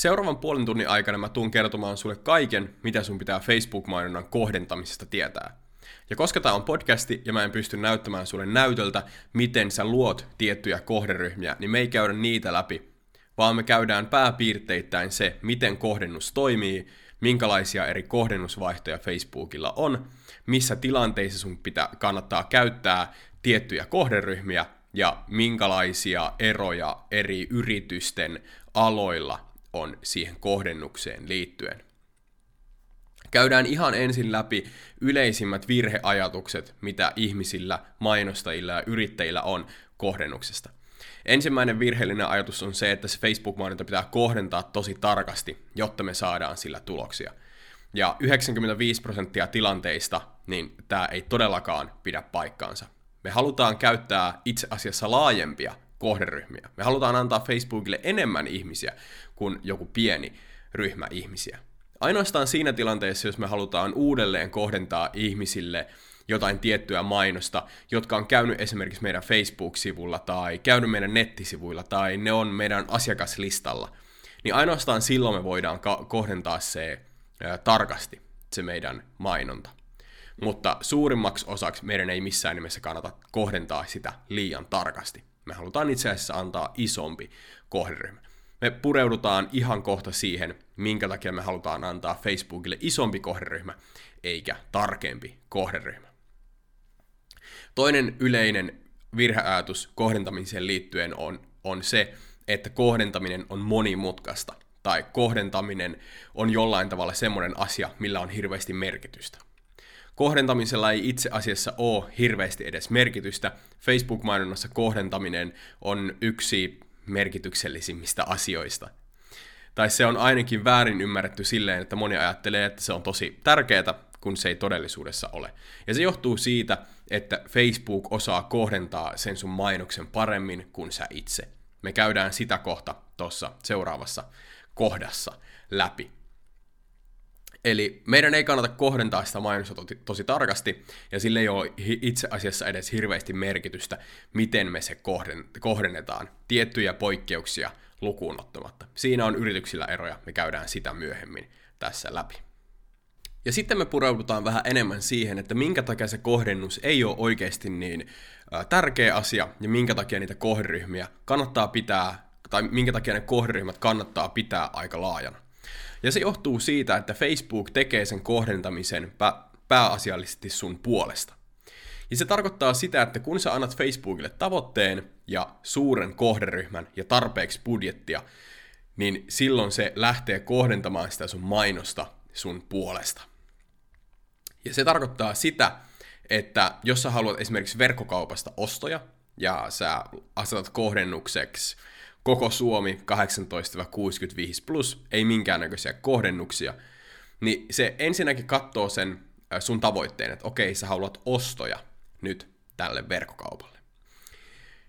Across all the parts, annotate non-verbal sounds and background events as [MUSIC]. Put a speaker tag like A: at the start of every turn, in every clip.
A: Seuraavan puolen tunnin aikana mä tuun kertomaan sulle kaiken, mitä sun pitää Facebook-mainonnan kohdentamisesta tietää. Ja koska tämä on podcasti ja mä en pysty näyttämään sulle näytöltä, miten sä luot tiettyjä kohderyhmiä, niin me ei käydä niitä läpi, vaan me käydään pääpiirteittäin se, miten kohdennus toimii, minkälaisia eri kohdennusvaihtoja Facebookilla on, missä tilanteissa sun pitää, kannattaa käyttää tiettyjä kohderyhmiä ja minkälaisia eroja eri yritysten aloilla on siihen kohdennukseen liittyen. Käydään ihan ensin läpi yleisimmät virheajatukset, mitä ihmisillä, mainostajilla ja yrittäjillä on kohdennuksesta. Ensimmäinen virheellinen ajatus on se, että se Facebook-mainonta pitää kohdentaa tosi tarkasti, jotta me saadaan sillä tuloksia. Ja 95 prosenttia tilanteista, niin tämä ei todellakaan pidä paikkaansa. Me halutaan käyttää itse asiassa laajempia kohderyhmiä. Me halutaan antaa Facebookille enemmän ihmisiä kuin joku pieni ryhmä ihmisiä. Ainoastaan siinä tilanteessa, jos me halutaan uudelleen kohdentaa ihmisille jotain tiettyä mainosta, jotka on käynyt esimerkiksi meidän Facebook-sivulla tai käynyt meidän nettisivuilla tai ne on meidän asiakaslistalla, niin ainoastaan silloin me voidaan kohdentaa se ää, tarkasti, se meidän mainonta. Mutta suurimmaksi osaksi meidän ei missään nimessä kannata kohdentaa sitä liian tarkasti. Me halutaan itse asiassa antaa isompi kohderyhmä. Me pureudutaan ihan kohta siihen, minkä takia me halutaan antaa Facebookille isompi kohderyhmä, eikä tarkempi kohderyhmä. Toinen yleinen virheajatus kohdentamiseen liittyen on, on se, että kohdentaminen on monimutkaista, tai kohdentaminen on jollain tavalla semmoinen asia, millä on hirveästi merkitystä. Kohdentamisella ei itse asiassa ole hirveästi edes merkitystä. Facebook-mainonnassa kohdentaminen on yksi merkityksellisimmistä asioista. Tai se on ainakin väärin ymmärretty silleen, että moni ajattelee, että se on tosi tärkeää, kun se ei todellisuudessa ole. Ja se johtuu siitä, että Facebook osaa kohdentaa sen sun mainoksen paremmin kuin sä itse. Me käydään sitä kohta tuossa seuraavassa kohdassa läpi. Eli meidän ei kannata kohdentaa sitä mainosta tosi, tosi tarkasti, ja sille ei ole itse asiassa edes hirveästi merkitystä, miten me se kohden, kohdennetaan, tiettyjä poikkeuksia lukuun ottamatta. Siinä on yrityksillä eroja, me käydään sitä myöhemmin tässä läpi. Ja sitten me pureudutaan vähän enemmän siihen, että minkä takia se kohdennus ei ole oikeasti niin tärkeä asia, ja minkä takia niitä kohderyhmiä kannattaa pitää, tai minkä takia ne kohderyhmät kannattaa pitää aika laajana. Ja se johtuu siitä, että Facebook tekee sen kohdentamisen pääasiallisesti sun puolesta. Ja se tarkoittaa sitä, että kun sä annat Facebookille tavoitteen ja suuren kohderyhmän ja tarpeeksi budjettia, niin silloin se lähtee kohdentamaan sitä sun mainosta sun puolesta. Ja se tarkoittaa sitä, että jos sä haluat esimerkiksi verkkokaupasta ostoja, ja sä asetat kohdennukseksi koko Suomi 18-65 plus, ei minkäännäköisiä kohdennuksia, niin se ensinnäkin katsoo sen sun tavoitteen, että okei, sä haluat ostoja nyt tälle verkkokaupalle.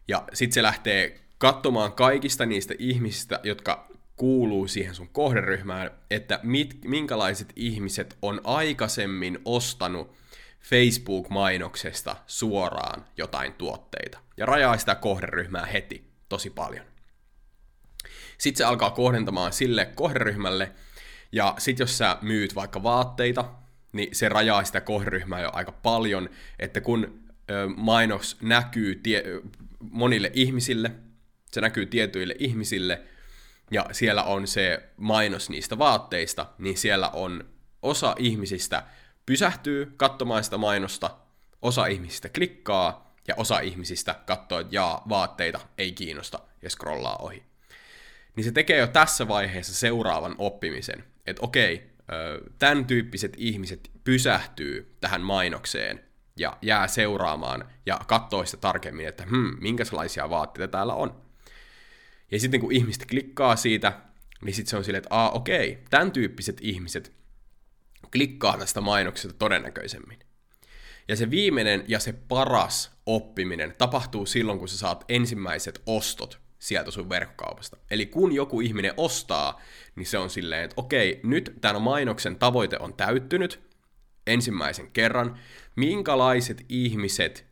A: Ja sitten se lähtee katsomaan kaikista niistä ihmisistä, jotka kuuluu siihen sun kohderyhmään, että mit, minkälaiset ihmiset on aikaisemmin ostanut Facebook-mainoksesta suoraan jotain tuotteita. Ja rajaa sitä kohderyhmää heti tosi paljon. Sitten se alkaa kohdentamaan sille kohderyhmälle, ja sitten jos sä myyt vaikka vaatteita, niin se rajaa sitä kohderyhmää jo aika paljon, että kun mainos näkyy tie- monille ihmisille, se näkyy tietyille ihmisille, ja siellä on se mainos niistä vaatteista, niin siellä on osa ihmisistä pysähtyy katsomaan sitä mainosta, osa ihmisistä klikkaa, ja osa ihmisistä katsoo, että jaa, vaatteita ei kiinnosta, ja scrollaa ohi niin se tekee jo tässä vaiheessa seuraavan oppimisen, että okei, tämän tyyppiset ihmiset pysähtyy tähän mainokseen ja jää seuraamaan ja katsoo sitä tarkemmin, että hmm, minkälaisia vaatteita täällä on. Ja sitten kun ihmiset klikkaa siitä, niin sitten se on silleen, että aa okei, tämän tyyppiset ihmiset klikkaa tästä mainoksesta todennäköisemmin. Ja se viimeinen ja se paras oppiminen tapahtuu silloin, kun sä saat ensimmäiset ostot sieltä sun verkkokaupasta. Eli kun joku ihminen ostaa, niin se on silleen, että okei, nyt tämän mainoksen tavoite on täyttynyt ensimmäisen kerran. Minkälaiset ihmiset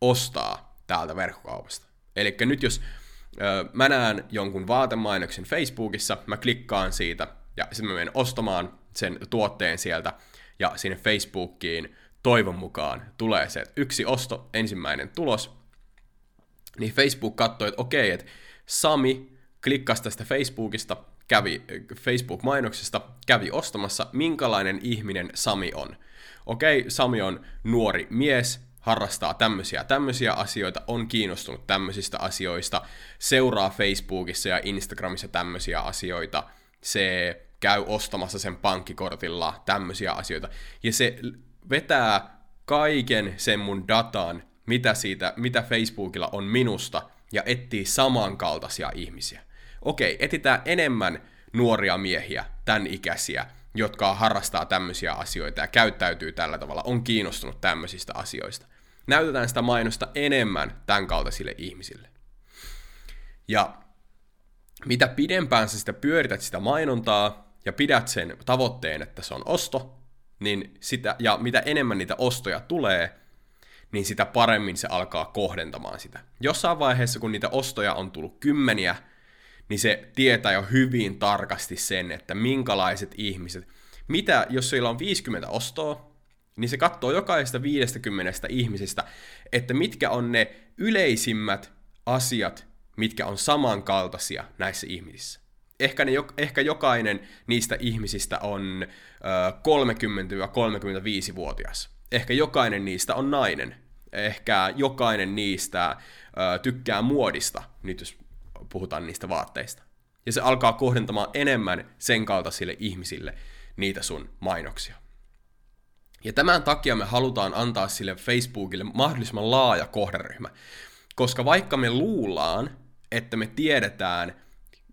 A: ostaa täältä verkkokaupasta? Eli nyt jos mä näen jonkun vaatemainoksen Facebookissa, mä klikkaan siitä ja sitten mä menen ostamaan sen tuotteen sieltä ja sinne Facebookiin toivon mukaan tulee se, yksi osto, ensimmäinen tulos, niin Facebook katsoi, että okei, että Sami klikkasi tästä Facebookista, kävi Facebook-mainoksesta, kävi ostamassa, minkälainen ihminen Sami on. Okei, Sami on nuori mies, harrastaa tämmöisiä tämmöisiä asioita, on kiinnostunut tämmöisistä asioista, seuraa Facebookissa ja Instagramissa tämmöisiä asioita, se käy ostamassa sen pankkikortilla tämmöisiä asioita, ja se vetää kaiken sen mun datan, mitä, siitä, mitä Facebookilla on minusta, ja etsii samankaltaisia ihmisiä. Okei, etitään enemmän nuoria miehiä, tämän ikäisiä, jotka harrastaa tämmöisiä asioita ja käyttäytyy tällä tavalla, on kiinnostunut tämmöisistä asioista. Näytetään sitä mainosta enemmän tämän kaltaisille ihmisille. Ja mitä pidempään sä sitä pyörität sitä mainontaa ja pidät sen tavoitteen, että se on osto, niin sitä, ja mitä enemmän niitä ostoja tulee, niin sitä paremmin se alkaa kohdentamaan sitä. Jossain vaiheessa, kun niitä ostoja on tullut kymmeniä, niin se tietää jo hyvin tarkasti sen, että minkälaiset ihmiset, mitä, jos sillä on 50 ostoa, niin se katsoo jokaisesta 50 ihmisestä, että mitkä on ne yleisimmät asiat, mitkä on samankaltaisia näissä ihmisissä. Ehkä, ne, ehkä jokainen niistä ihmisistä on ö, 30-35-vuotias. Ehkä jokainen niistä on nainen. Ehkä jokainen niistä ö, tykkää muodista, nyt jos puhutaan niistä vaatteista. Ja se alkaa kohdentamaan enemmän sen kaltaisille ihmisille niitä sun mainoksia. Ja tämän takia me halutaan antaa sille Facebookille mahdollisimman laaja kohderyhmä. Koska vaikka me luullaan, että me tiedetään,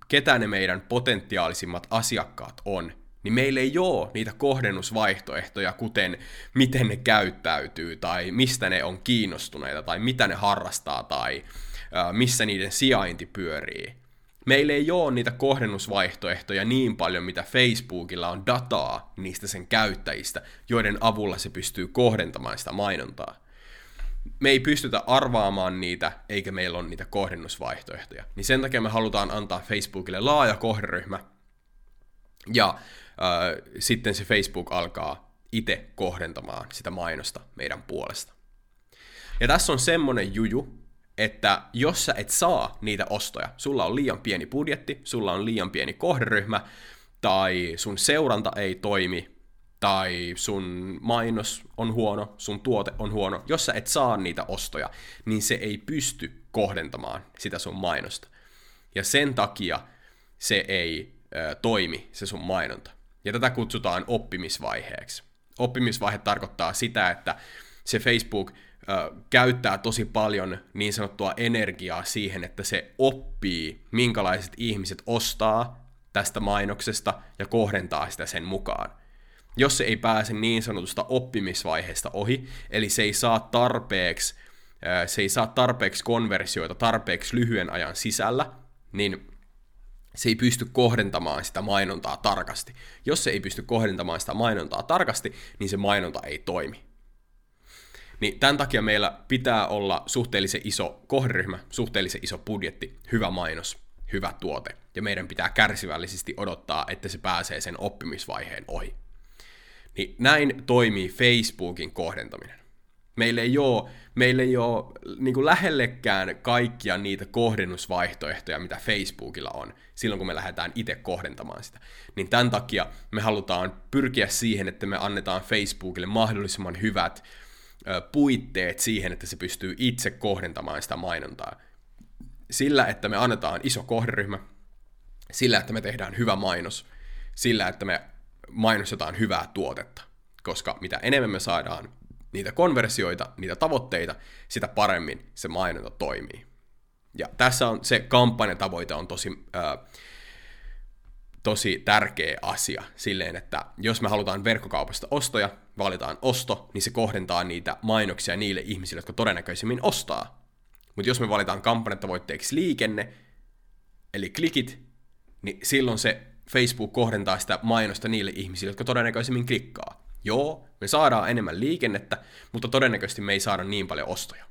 A: ketä ne meidän potentiaalisimmat asiakkaat on, niin meillä ei ole niitä kohdennusvaihtoehtoja, kuten miten ne käyttäytyy, tai mistä ne on kiinnostuneita, tai mitä ne harrastaa, tai missä niiden sijainti pyörii. Meillä ei ole niitä kohdennusvaihtoehtoja niin paljon, mitä Facebookilla on dataa niistä sen käyttäjistä, joiden avulla se pystyy kohdentamaan sitä mainontaa. Me ei pystytä arvaamaan niitä, eikä meillä ole niitä kohdennusvaihtoehtoja. Niin sen takia me halutaan antaa Facebookille laaja kohderyhmä, ja sitten se Facebook alkaa itse kohdentamaan sitä mainosta meidän puolesta. Ja tässä on semmonen juju, että jos sä et saa niitä ostoja, sulla on liian pieni budjetti, sulla on liian pieni kohderyhmä, tai sun seuranta ei toimi, tai sun mainos on huono, sun tuote on huono, jos sä et saa niitä ostoja, niin se ei pysty kohdentamaan sitä sun mainosta. Ja sen takia se ei ö, toimi, se sun mainonta. Ja tätä kutsutaan oppimisvaiheeksi. Oppimisvaihe tarkoittaa sitä, että se Facebook käyttää tosi paljon niin sanottua energiaa siihen, että se oppii, minkälaiset ihmiset ostaa tästä mainoksesta ja kohdentaa sitä sen mukaan. Jos se ei pääse niin sanotusta oppimisvaiheesta ohi, eli se ei saa tarpeeksi, se ei saa tarpeeksi konversioita tarpeeksi lyhyen ajan sisällä, niin se ei pysty kohdentamaan sitä mainontaa tarkasti. Jos se ei pysty kohdentamaan sitä mainontaa tarkasti, niin se mainonta ei toimi. Niin tämän takia meillä pitää olla suhteellisen iso kohderyhmä, suhteellisen iso budjetti, hyvä mainos, hyvä tuote. Ja meidän pitää kärsivällisesti odottaa, että se pääsee sen oppimisvaiheen ohi. Niin näin toimii Facebookin kohdentaminen. Meillä ei ole, meillä ei ole niin kuin lähellekään kaikkia niitä kohdennusvaihtoehtoja, mitä Facebookilla on, silloin kun me lähdetään itse kohdentamaan sitä. Niin tämän takia me halutaan pyrkiä siihen, että me annetaan Facebookille mahdollisimman hyvät puitteet siihen, että se pystyy itse kohdentamaan sitä mainontaa. Sillä, että me annetaan iso kohderyhmä, sillä, että me tehdään hyvä mainos, sillä, että me mainostetaan hyvää tuotetta. Koska mitä enemmän me saadaan niitä konversioita, niitä tavoitteita, sitä paremmin se mainonta toimii. Ja tässä on se kampanjatavoite on tosi, ää, tosi tärkeä asia silleen, että jos me halutaan verkkokaupasta ostoja, valitaan osto, niin se kohdentaa niitä mainoksia niille ihmisille, jotka todennäköisemmin ostaa. Mutta jos me valitaan kampanjatavoitteeksi liikenne, eli klikit, niin silloin se Facebook kohdentaa sitä mainosta niille ihmisille, jotka todennäköisemmin klikkaa. Joo, me saadaan enemmän liikennettä, mutta todennäköisesti me ei saada niin paljon ostoja.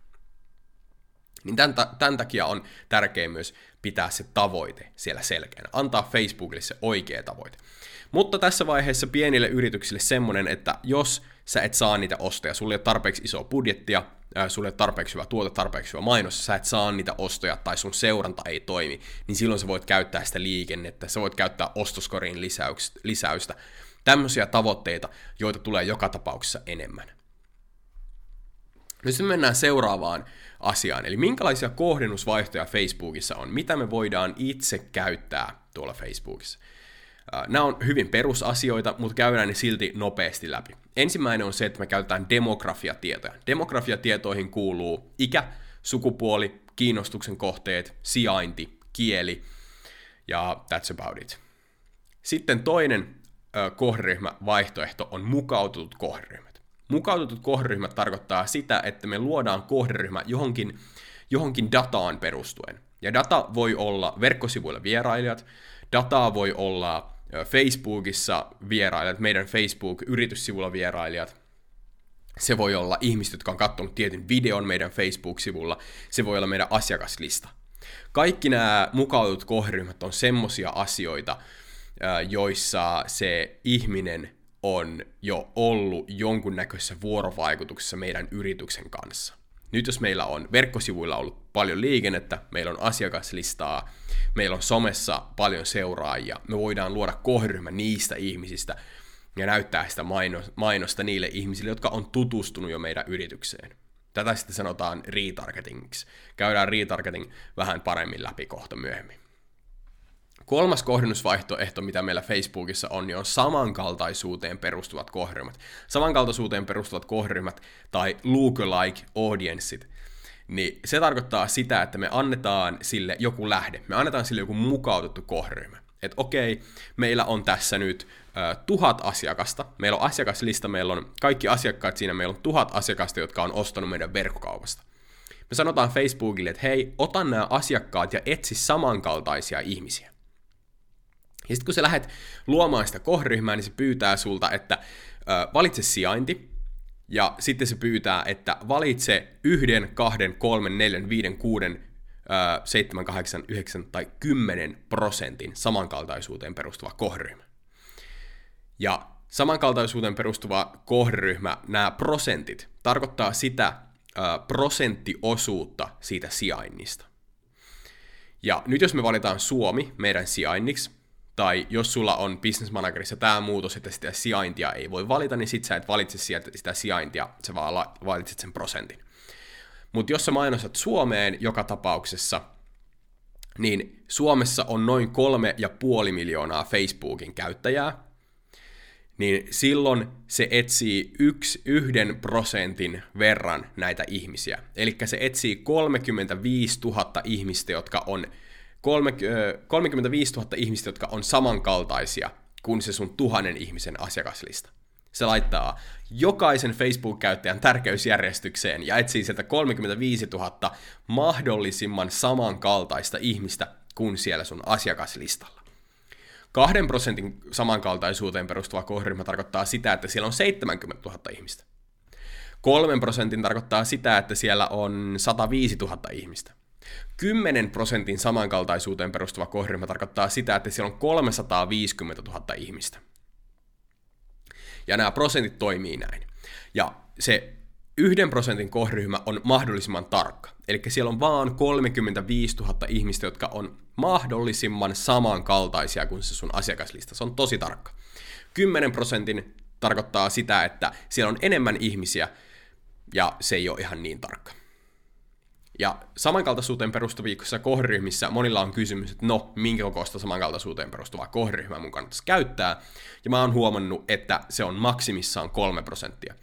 A: Niin tämän, tämän takia on tärkeää myös pitää se tavoite siellä selkeänä. Antaa Facebookille se oikea tavoite. Mutta tässä vaiheessa pienille yrityksille semmonen, että jos sä et saa niitä ostoja, sulla ei ole tarpeeksi isoa budjettia, sulle ei ole tarpeeksi hyvä tuote, tarpeeksi hyvä mainos, sä et saa niitä ostoja tai sun seuranta ei toimi, niin silloin sä voit käyttää sitä liikennettä, sä voit käyttää ostoskoriin lisäystä, tämmöisiä tavoitteita, joita tulee joka tapauksessa enemmän. Nyt mennään seuraavaan asiaan, eli minkälaisia kohdennusvaihtoja Facebookissa on, mitä me voidaan itse käyttää tuolla Facebookissa. Nämä on hyvin perusasioita, mutta käydään ne silti nopeasti läpi. Ensimmäinen on se, että me käytetään demografiatietoja. Demografiatietoihin kuuluu ikä, sukupuoli, kiinnostuksen kohteet, sijainti, kieli ja that's about it. Sitten toinen kohderyhmä vaihtoehto on mukautetut kohderyhmät. Mukautetut kohderyhmät tarkoittaa sitä, että me luodaan kohderyhmä johonkin, johonkin dataan perustuen. Ja data voi olla verkkosivuilla vierailijat, dataa voi olla Facebookissa vierailijat, meidän Facebook-yrityssivulla vierailijat, se voi olla ihmiset, jotka on katsonut tietyn videon meidän Facebook-sivulla, se voi olla meidän asiakaslista. Kaikki nämä mukautut kohderyhmät on semmosia asioita, joissa se ihminen on jo ollut jonkunnäköisessä vuorovaikutuksessa meidän yrityksen kanssa. Nyt jos meillä on verkkosivuilla ollut paljon liikennettä, meillä on asiakaslistaa, meillä on somessa paljon seuraajia, me voidaan luoda kohderyhmä niistä ihmisistä ja näyttää sitä mainosta niille ihmisille, jotka on tutustunut jo meidän yritykseen. Tätä sitten sanotaan retargetingiksi. Käydään retargeting vähän paremmin läpi kohta myöhemmin. Kolmas kohdennusvaihtoehto, mitä meillä Facebookissa on, niin on samankaltaisuuteen perustuvat kohderyhmät. Samankaltaisuuteen perustuvat kohderyhmät tai lookalike audienceit. Niin se tarkoittaa sitä, että me annetaan sille joku lähde, me annetaan sille joku mukautettu kohderyhmä. Että okei, meillä on tässä nyt tuhat asiakasta, meillä on asiakaslista, meillä on kaikki asiakkaat siinä, meillä on tuhat asiakasta, jotka on ostanut meidän verkkokaupasta. Me sanotaan Facebookille, että hei, ota nämä asiakkaat ja etsi samankaltaisia ihmisiä. Ja sitten kun sä lähdet luomaan sitä kohderyhmää, niin se pyytää sulta, että ö, valitse sijainti, ja sitten se pyytää, että valitse yhden, kahden, kolmen, neljän, viiden, kuuden, ö, seitsemän, kahdeksan, yhdeksän tai kymmenen prosentin samankaltaisuuteen perustuva kohderyhmä. Ja samankaltaisuuteen perustuva kohderyhmä, nämä prosentit, tarkoittaa sitä ö, prosenttiosuutta siitä sijainnista. Ja nyt jos me valitaan Suomi meidän sijainniksi, tai jos sulla on business managerissa tämä muutos, että sitä sijaintia ei voi valita, niin sit sä et valitse sieltä sitä sijaintia, sä vaan valitset sen prosentin. Mutta jos sä mainostat Suomeen joka tapauksessa, niin Suomessa on noin kolme ja puoli miljoonaa Facebookin käyttäjää, niin silloin se etsii yksi, yhden prosentin verran näitä ihmisiä. Eli se etsii 35 000 ihmistä, jotka on 35 000 ihmistä, jotka on samankaltaisia kuin se sun tuhannen ihmisen asiakaslista. Se laittaa jokaisen Facebook-käyttäjän tärkeysjärjestykseen ja etsii sieltä 35 000 mahdollisimman samankaltaista ihmistä kuin siellä sun asiakaslistalla. Kahden prosentin samankaltaisuuteen perustuva kohderyhmä tarkoittaa sitä, että siellä on 70 000 ihmistä. Kolmen prosentin tarkoittaa sitä, että siellä on 105 000 ihmistä. 10 prosentin samankaltaisuuteen perustuva kohderyhmä tarkoittaa sitä, että siellä on 350 000 ihmistä. Ja nämä prosentit toimii näin. Ja se yhden prosentin kohderyhmä on mahdollisimman tarkka. Eli siellä on vaan 35 000 ihmistä, jotka on mahdollisimman samankaltaisia kuin se sun asiakaslista. Se on tosi tarkka. 10 prosentin tarkoittaa sitä, että siellä on enemmän ihmisiä, ja se ei ole ihan niin tarkka. Ja samankaltaisuuteen perustuvissa kohderyhmissä monilla on kysymys, että no, minkä kokoista samankaltaisuuteen perustuvaa kohderyhmää mun kannattaisi käyttää. Ja mä oon huomannut, että se on maksimissaan 3 prosenttia.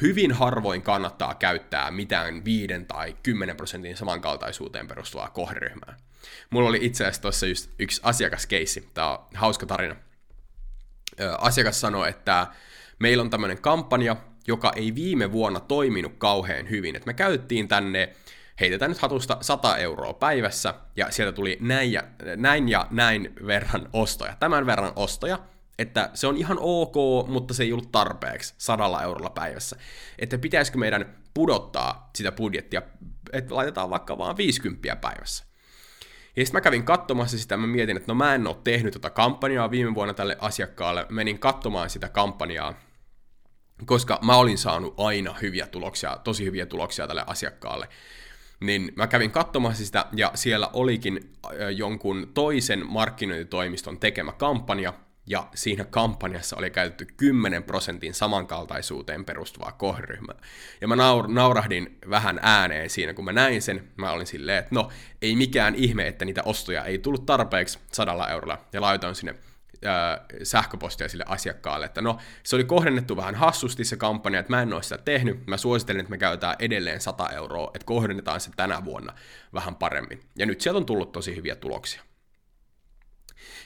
A: Hyvin harvoin kannattaa käyttää mitään 5 tai 10 prosentin samankaltaisuuteen perustuvaa kohderyhmää. Mulla oli itse asiassa tuossa just yksi asiakaskeissi, tää on hauska tarina. Asiakas sanoi, että meillä on tämmöinen kampanja, joka ei viime vuonna toiminut kauhean hyvin. Et me käytettiin tänne heitetään nyt hatusta 100 euroa päivässä, ja sieltä tuli näin ja näin, ja näin verran ostoja. Tämän verran ostoja, Että se on ihan ok, mutta se ei ollut tarpeeksi sadalla eurolla päivässä. Että pitäisikö meidän pudottaa sitä budjettia, että laitetaan vaikka vaan 50 päivässä. Ja sitten mä kävin katsomassa sitä, mä mietin, että no mä en ole tehnyt tota kampanjaa viime vuonna tälle asiakkaalle, menin katsomaan sitä kampanjaa, koska mä olin saanut aina hyviä tuloksia, tosi hyviä tuloksia tälle asiakkaalle. Niin mä kävin katsomassa sitä, ja siellä olikin jonkun toisen markkinointitoimiston tekemä kampanja, ja siinä kampanjassa oli käytetty 10 prosentin samankaltaisuuteen perustuvaa kohderyhmää. Ja mä naur- naurahdin vähän ääneen siinä, kun mä näin sen, mä olin silleen, että no, ei mikään ihme, että niitä ostoja ei tullut tarpeeksi sadalla eurolla, ja laitoin sinne äh, sähköpostia sille asiakkaalle, että no, se oli kohdennettu vähän hassusti se kampanja, että mä en ole sitä tehnyt, mä suosittelen, että me käytetään edelleen 100 euroa, että kohdennetaan se tänä vuonna vähän paremmin. Ja nyt sieltä on tullut tosi hyviä tuloksia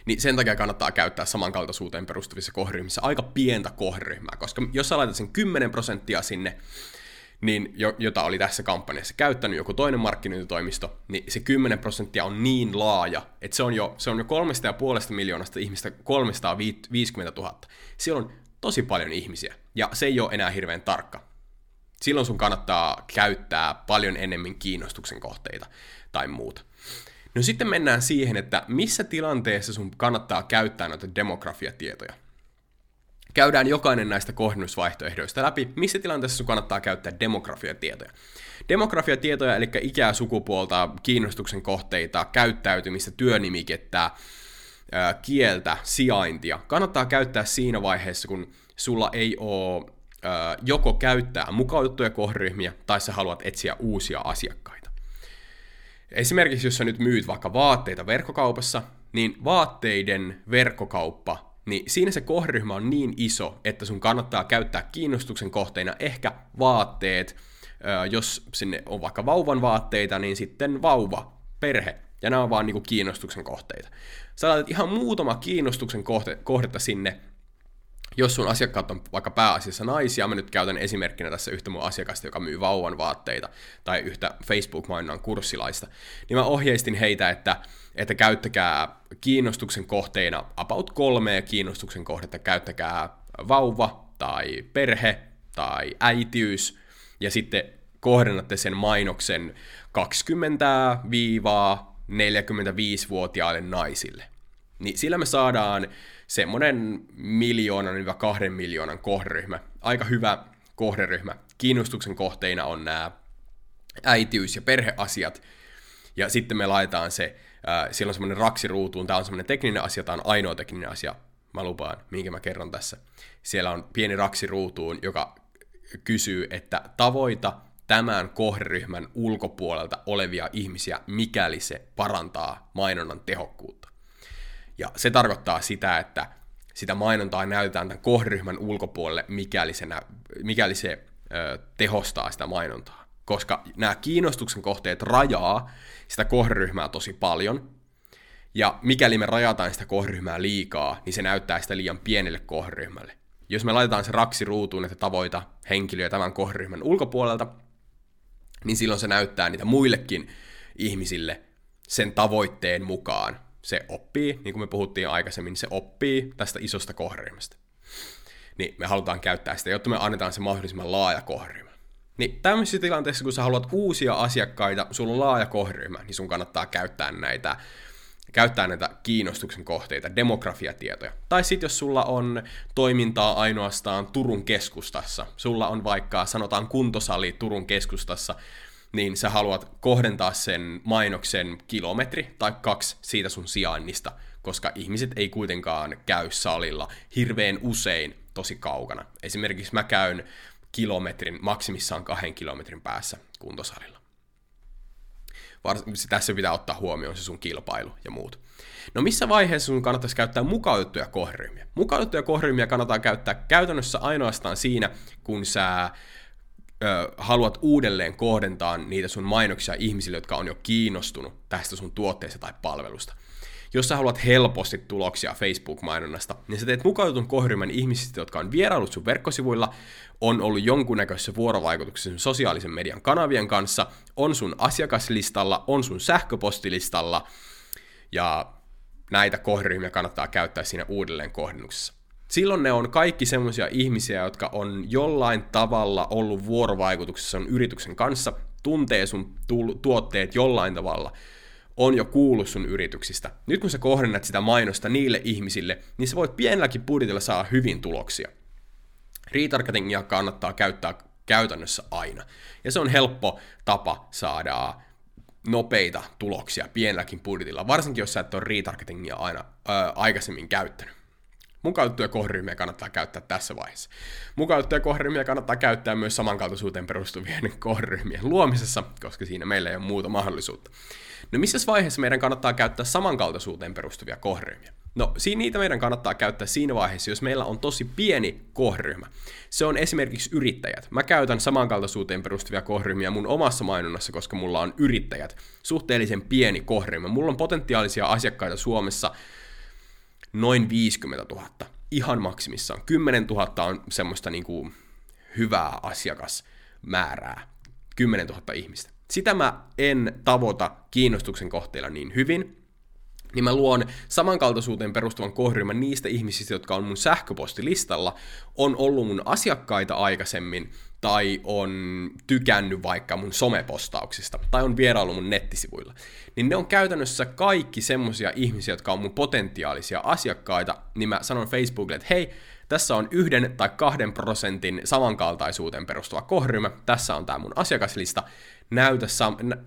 A: niin sen takia kannattaa käyttää samankaltaisuuteen perustuvissa kohderyhmissä aika pientä kohderyhmää, koska jos sä laitat sen 10 prosenttia sinne, niin jota oli tässä kampanjassa käyttänyt joku toinen markkinointitoimisto, niin se 10 prosenttia on niin laaja, että se on jo, se on jo kolmesta ja puolesta miljoonasta ihmistä 350 000. Siellä on tosi paljon ihmisiä, ja se ei ole enää hirveän tarkka. Silloin sun kannattaa käyttää paljon enemmän kiinnostuksen kohteita tai muuta. No sitten mennään siihen, että missä tilanteessa sun kannattaa käyttää noita demografiatietoja. Käydään jokainen näistä kohdennusvaihtoehdoista läpi, missä tilanteessa sun kannattaa käyttää demografiatietoja. Demografiatietoja, eli ikää, sukupuolta, kiinnostuksen kohteita, käyttäytymistä, työnimikettä, kieltä, sijaintia. Kannattaa käyttää siinä vaiheessa, kun sulla ei ole joko käyttää mukautettuja kohderyhmiä, tai sä haluat etsiä uusia asiakkaita. Esimerkiksi jos sä nyt myyt vaikka vaatteita verkkokaupassa, niin vaatteiden verkkokauppa, niin siinä se kohderyhmä on niin iso, että sun kannattaa käyttää kiinnostuksen kohteina ehkä vaatteet, jos sinne on vaikka vauvan vaatteita, niin sitten vauva, perhe, ja nämä on vaan niinku kiinnostuksen kohteita. Sä laitat ihan muutama kiinnostuksen kohte, kohdetta sinne, jos sun asiakkaat on vaikka pääasiassa naisia, mä nyt käytän esimerkkinä tässä yhtä mun asiakasta, joka myy vauvan vaatteita, tai yhtä Facebook-mainonnan kurssilaista, niin mä ohjeistin heitä, että, että käyttäkää kiinnostuksen kohteina about kolmea kiinnostuksen kohdetta, käyttäkää vauva, tai perhe, tai äitiys, ja sitten kohdennatte sen mainoksen 20-45-vuotiaille naisille. Niin sillä me saadaan semmoinen miljoonan ja kahden miljoonan kohderyhmä. Aika hyvä kohderyhmä. Kiinnostuksen kohteina on nämä äitiys- ja perheasiat. Ja sitten me laitetaan se, äh, siellä on semmoinen raksi ruutuun, tämä on semmoinen tekninen asia, tämä on ainoa tekninen asia, mä lupaan, minkä mä kerron tässä. Siellä on pieni raksi ruutuun, joka kysyy, että tavoita tämän kohderyhmän ulkopuolelta olevia ihmisiä, mikäli se parantaa mainonnan tehokkuutta. Ja se tarkoittaa sitä, että sitä mainontaa näytetään tämän kohderyhmän ulkopuolelle, mikäli se, nä- mikäli se ö, tehostaa sitä mainontaa. Koska nämä kiinnostuksen kohteet rajaa sitä kohderyhmää tosi paljon, ja mikäli me rajataan sitä kohderyhmää liikaa, niin se näyttää sitä liian pienelle kohderyhmälle. Jos me laitetaan se raksi ruutuun, että tavoita henkilöä tämän kohderyhmän ulkopuolelta, niin silloin se näyttää niitä muillekin ihmisille sen tavoitteen mukaan, se oppii, niin kuin me puhuttiin aikaisemmin, se oppii tästä isosta kohderyhmästä. Niin me halutaan käyttää sitä, jotta me annetaan se mahdollisimman laaja kohderyhmä. Niin tämmöisessä tilanteessa, kun sä haluat uusia asiakkaita, sulla on laaja kohderyhmä, niin sun kannattaa käyttää näitä käyttää näitä kiinnostuksen kohteita, demografiatietoja. Tai sitten jos sulla on toimintaa ainoastaan Turun keskustassa, sulla on vaikka sanotaan kuntosali Turun keskustassa, niin sä haluat kohdentaa sen mainoksen kilometri tai kaksi siitä sun sijainnista, koska ihmiset ei kuitenkaan käy salilla hirveän usein tosi kaukana. Esimerkiksi mä käyn kilometrin, maksimissaan kahden kilometrin päässä kuntosalilla. Vars- tässä pitää ottaa huomioon se sun kilpailu ja muut. No missä vaiheessa sun kannattaisi käyttää mukautettuja kohderyhmiä? Mukautettuja kohderyhmiä kannattaa käyttää käytännössä ainoastaan siinä, kun sä ö, haluat uudelleen kohdentaa niitä sun mainoksia ihmisille, jotka on jo kiinnostunut tästä sun tuotteesta tai palvelusta. Jos sä haluat helposti tuloksia Facebook-mainonnasta, niin sä teet mukautetun kohderyhmän ihmisistä, jotka on vieraillut sun verkkosivuilla, on ollut jonkunnäköisessä vuorovaikutuksessa sun sosiaalisen median kanavien kanssa, on sun asiakaslistalla, on sun sähköpostilistalla, ja näitä kohderyhmiä kannattaa käyttää siinä uudelleen kohdennuksessa. Silloin ne on kaikki semmoisia ihmisiä, jotka on jollain tavalla ollut vuorovaikutuksessa sun yrityksen kanssa, tuntee sun tuotteet jollain tavalla, on jo kuullut sun yrityksistä. Nyt kun sä kohdennat sitä mainosta niille ihmisille, niin sä voit pienelläkin budjetilla saada hyvin tuloksia. Retargetingia kannattaa käyttää käytännössä aina. Ja se on helppo tapa saada nopeita tuloksia pienelläkin budjetilla, varsinkin jos sä et ole retargetingia aina ää, aikaisemmin käyttänyt. Mukautettuja kohderyhmiä kannattaa käyttää tässä vaiheessa. Mukautettuja kohderyhmiä kannattaa käyttää myös samankaltaisuuteen perustuvien [LAUGHS] kohderyhmien luomisessa, koska siinä meillä ei ole muuta mahdollisuutta. No missä vaiheessa meidän kannattaa käyttää samankaltaisuuteen perustuvia kohderyhmiä? No, siinä niitä meidän kannattaa käyttää siinä vaiheessa, jos meillä on tosi pieni kohderyhmä. Se on esimerkiksi yrittäjät. Mä käytän samankaltaisuuteen perustuvia kohderyhmiä mun omassa mainonnassa, koska mulla on yrittäjät. Suhteellisen pieni kohderyhmä. Mulla on potentiaalisia asiakkaita Suomessa noin 50 000. Ihan maksimissaan. 10 000 on semmoista niin kuin hyvää asiakasmäärää. 10 000 ihmistä. Sitä mä en tavoita kiinnostuksen kohteella niin hyvin, niin mä luon samankaltaisuuteen perustuvan kohderyhmän niistä ihmisistä, jotka on mun sähköpostilistalla, on ollut mun asiakkaita aikaisemmin, tai on tykännyt vaikka mun somepostauksista, tai on vierailu mun nettisivuilla. Niin ne on käytännössä kaikki semmosia ihmisiä, jotka on mun potentiaalisia asiakkaita, niin mä sanon Facebookille, että hei, tässä on yhden tai kahden prosentin samankaltaisuuteen perustuva kohderyhmä, tässä on tämä mun asiakaslista, näytä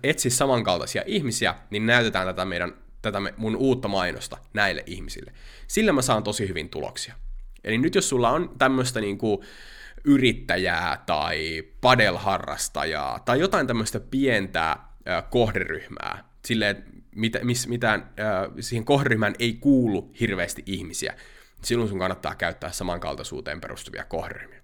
A: etsi samankaltaisia ihmisiä, niin näytetään tätä meidän tätä mun uutta mainosta näille ihmisille. Sillä mä saan tosi hyvin tuloksia. Eli nyt jos sulla on tämmöistä niinku yrittäjää tai padelharrastajaa tai jotain tämmöistä pientä kohderyhmää, silleen, mit, mis, mitään, siihen kohderyhmään ei kuulu hirveästi ihmisiä, silloin sun kannattaa käyttää samankaltaisuuteen perustuvia kohderyhmiä.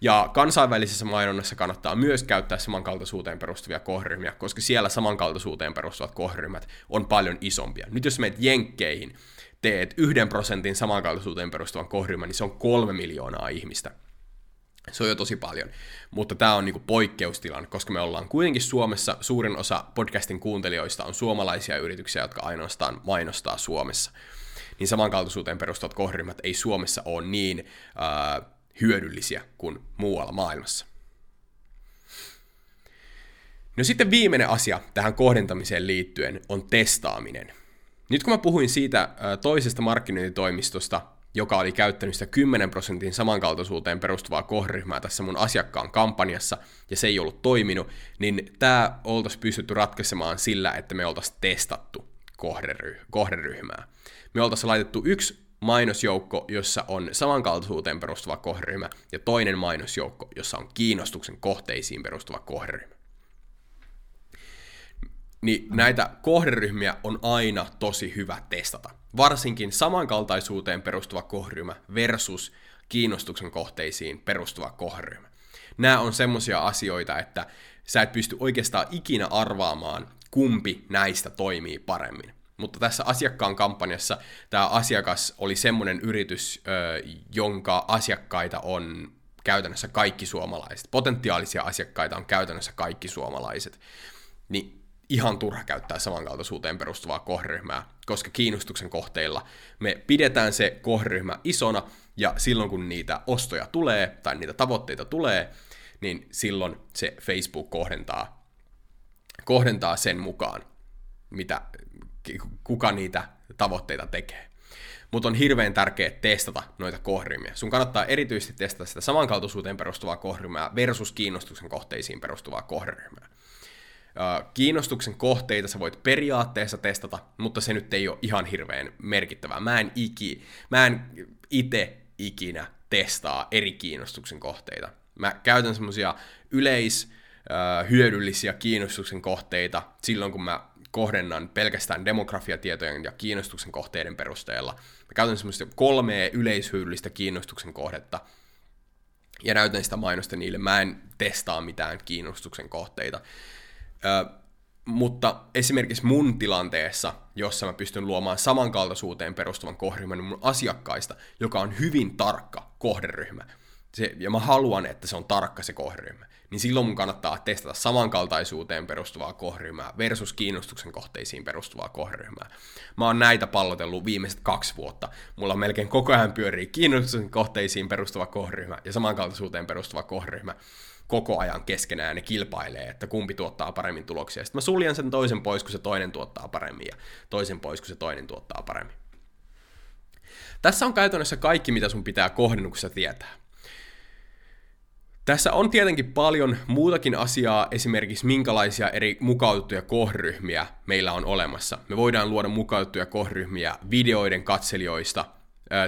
A: Ja kansainvälisessä mainonnassa kannattaa myös käyttää samankaltaisuuteen perustuvia kohderyhmiä, koska siellä samankaltaisuuteen perustuvat kohderyhmät on paljon isompia. Nyt jos meet jenkkeihin, teet yhden prosentin samankaltaisuuteen perustuvan kohderyhmän, niin se on kolme miljoonaa ihmistä. Se on jo tosi paljon, mutta tämä on niinku poikkeustilanne, koska me ollaan kuitenkin Suomessa, suurin osa podcastin kuuntelijoista on suomalaisia yrityksiä, jotka ainoastaan mainostaa Suomessa. Niin samankaltaisuuteen perustuvat kohderyhmät ei Suomessa ole niin äh, hyödyllisiä kuin muualla maailmassa. No sitten viimeinen asia tähän kohdentamiseen liittyen on testaaminen. Nyt kun mä puhuin siitä toisesta markkinointitoimistosta, joka oli käyttänyt sitä 10 prosentin samankaltaisuuteen perustuvaa kohderyhmää tässä mun asiakkaan kampanjassa, ja se ei ollut toiminut, niin tämä oltaisiin pystytty ratkaisemaan sillä, että me oltaisiin testattu kohderyhmää. Me oltaisiin laitettu yksi mainosjoukko, jossa on samankaltaisuuteen perustuva kohderyhmä, ja toinen mainosjoukko, jossa on kiinnostuksen kohteisiin perustuva kohderyhmä. Niin näitä kohderyhmiä on aina tosi hyvä testata. Varsinkin samankaltaisuuteen perustuva kohderyhmä versus kiinnostuksen kohteisiin perustuva kohderyhmä. Nämä on semmosia asioita, että sä et pysty oikeastaan ikinä arvaamaan, kumpi näistä toimii paremmin. Mutta tässä asiakkaan kampanjassa tämä asiakas oli semmoinen yritys, jonka asiakkaita on käytännössä kaikki suomalaiset. Potentiaalisia asiakkaita on käytännössä kaikki suomalaiset. Niin ihan turha käyttää samankaltaisuuteen perustuvaa kohderyhmää, koska kiinnostuksen kohteilla me pidetään se kohderyhmä isona, ja silloin kun niitä ostoja tulee, tai niitä tavoitteita tulee, niin silloin se Facebook kohdentaa, kohdentaa sen mukaan, mitä, kuka niitä tavoitteita tekee. Mutta on hirveän tärkeää testata noita kohderyhmiä. Sun kannattaa erityisesti testata sitä samankaltaisuuteen perustuvaa kohderyhmää versus kiinnostuksen kohteisiin perustuvaa kohderyhmää. Kiinnostuksen kohteita sä voit periaatteessa testata, mutta se nyt ei ole ihan hirveän merkittävää. Mä en, iki, mä en ite ikinä testaa eri kiinnostuksen kohteita. Mä käytän semmosia yleis, hyödyllisiä kiinnostuksen kohteita silloin, kun mä kohdennan pelkästään demografiatietojen ja kiinnostuksen kohteiden perusteella. Mä käytän semmoista kolmea yleishyödyllistä kiinnostuksen kohdetta, ja näytän sitä mainosta niille. Mä en testaa mitään kiinnostuksen kohteita. Ö, mutta esimerkiksi mun tilanteessa, jossa mä pystyn luomaan samankaltaisuuteen perustuvan kohderyhmän mun asiakkaista, joka on hyvin tarkka kohderyhmä, se, ja mä haluan, että se on tarkka se kohderyhmä, niin silloin mun kannattaa testata samankaltaisuuteen perustuvaa kohderyhmää versus kiinnostuksen kohteisiin perustuvaa kohderyhmää. Mä oon näitä pallotellut viimeiset kaksi vuotta. Mulla melkein koko ajan pyörii kiinnostuksen kohteisiin perustuva kohderyhmä ja samankaltaisuuteen perustuva kohderyhmä koko ajan keskenään ne kilpailee, että kumpi tuottaa paremmin tuloksia. Sitten mä suljen sen toisen pois, kun se toinen tuottaa paremmin, ja toisen pois, kun se toinen tuottaa paremmin. Tässä on käytännössä kaikki, mitä sun pitää kohdennuksessa tietää. Tässä on tietenkin paljon muutakin asiaa, esimerkiksi minkälaisia eri mukautettuja kohderyhmiä meillä on olemassa. Me voidaan luoda mukautettuja kohderyhmiä videoiden katselijoista,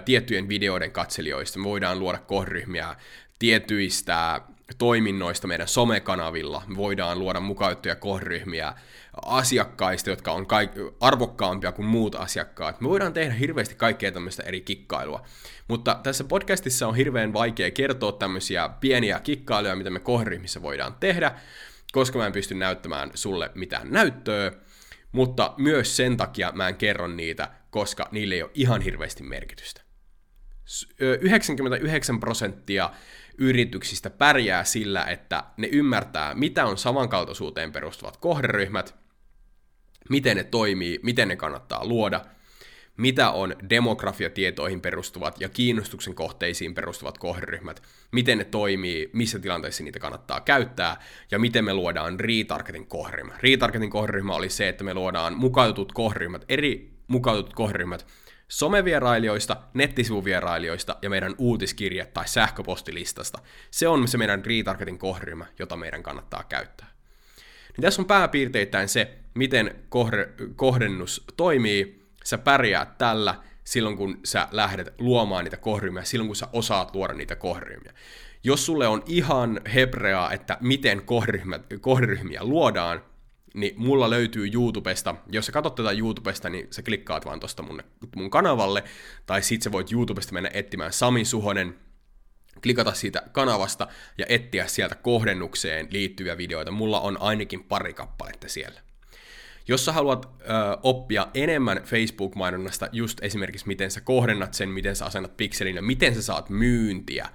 A: tiettyjen videoiden katselijoista. Me voidaan luoda kohderyhmiä tietyistä toiminnoista meidän somekanavilla. Me voidaan luoda mukautettuja kohderyhmiä asiakkaista, jotka on kaik- arvokkaampia kuin muut asiakkaat. Me voidaan tehdä hirveästi kaikkea tämmöistä eri kikkailua. Mutta tässä podcastissa on hirveän vaikea kertoa tämmöisiä pieniä kikkailuja, mitä me kohderyhmissä voidaan tehdä, koska mä en pysty näyttämään sulle mitään näyttöä, mutta myös sen takia mä en kerro niitä, koska niille ei ole ihan hirveästi merkitystä. 99 prosenttia yrityksistä pärjää sillä, että ne ymmärtää, mitä on samankaltaisuuteen perustuvat kohderyhmät, miten ne toimii, miten ne kannattaa luoda, mitä on demografiatietoihin perustuvat ja kiinnostuksen kohteisiin perustuvat kohderyhmät, miten ne toimii, missä tilanteissa niitä kannattaa käyttää, ja miten me luodaan retargetin kohderyhmä. Retargetin kohderyhmä oli se, että me luodaan mukautetut kohderyhmät, eri mukautetut kohderyhmät, somevierailijoista, nettisivuvierailijoista ja meidän uutiskirje- tai sähköpostilistasta. Se on se meidän retargetin kohderyhmä, jota meidän kannattaa käyttää. Niin tässä on pääpiirteittäin se, miten kohde, kohdennus toimii. Sä pärjäät tällä silloin, kun sä lähdet luomaan niitä kohderyhmiä, silloin kun sä osaat luoda niitä kohderyhmiä. Jos sulle on ihan hebreaa, että miten kohderyhmiä luodaan, niin mulla löytyy YouTubesta, jos sä katsot tätä YouTubesta, niin sä klikkaat vaan tosta mun, mun kanavalle, tai sit sä voit YouTubesta mennä etsimään Sami Suhonen, klikata siitä kanavasta ja etsiä sieltä kohdennukseen liittyviä videoita. Mulla on ainakin pari kappaletta siellä. Jos sä haluat ö, oppia enemmän Facebook-mainonnasta, just esimerkiksi miten sä kohdennat sen, miten sä asennat pikselin ja miten sä saat myyntiä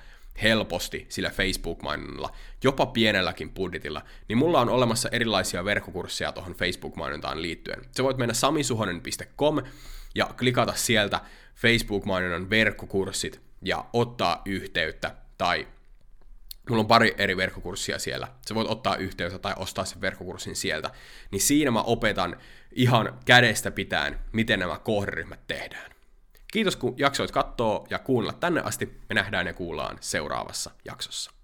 A: helposti sillä Facebook-mainonnalla, jopa pienelläkin budjetilla, niin mulla on olemassa erilaisia verkkokursseja tuohon Facebook-mainontaan liittyen. Sä voit mennä samisuhonen.com ja klikata sieltä Facebook-mainonnan verkkokurssit ja ottaa yhteyttä tai Mulla on pari eri verkkokurssia siellä. Sä voit ottaa yhteyttä tai ostaa sen verkkokurssin sieltä. Niin siinä mä opetan ihan kädestä pitäen, miten nämä kohderyhmät tehdään. Kiitos kun jaksoit katsoa ja kuunnella tänne asti. Me nähdään ja kuullaan seuraavassa jaksossa.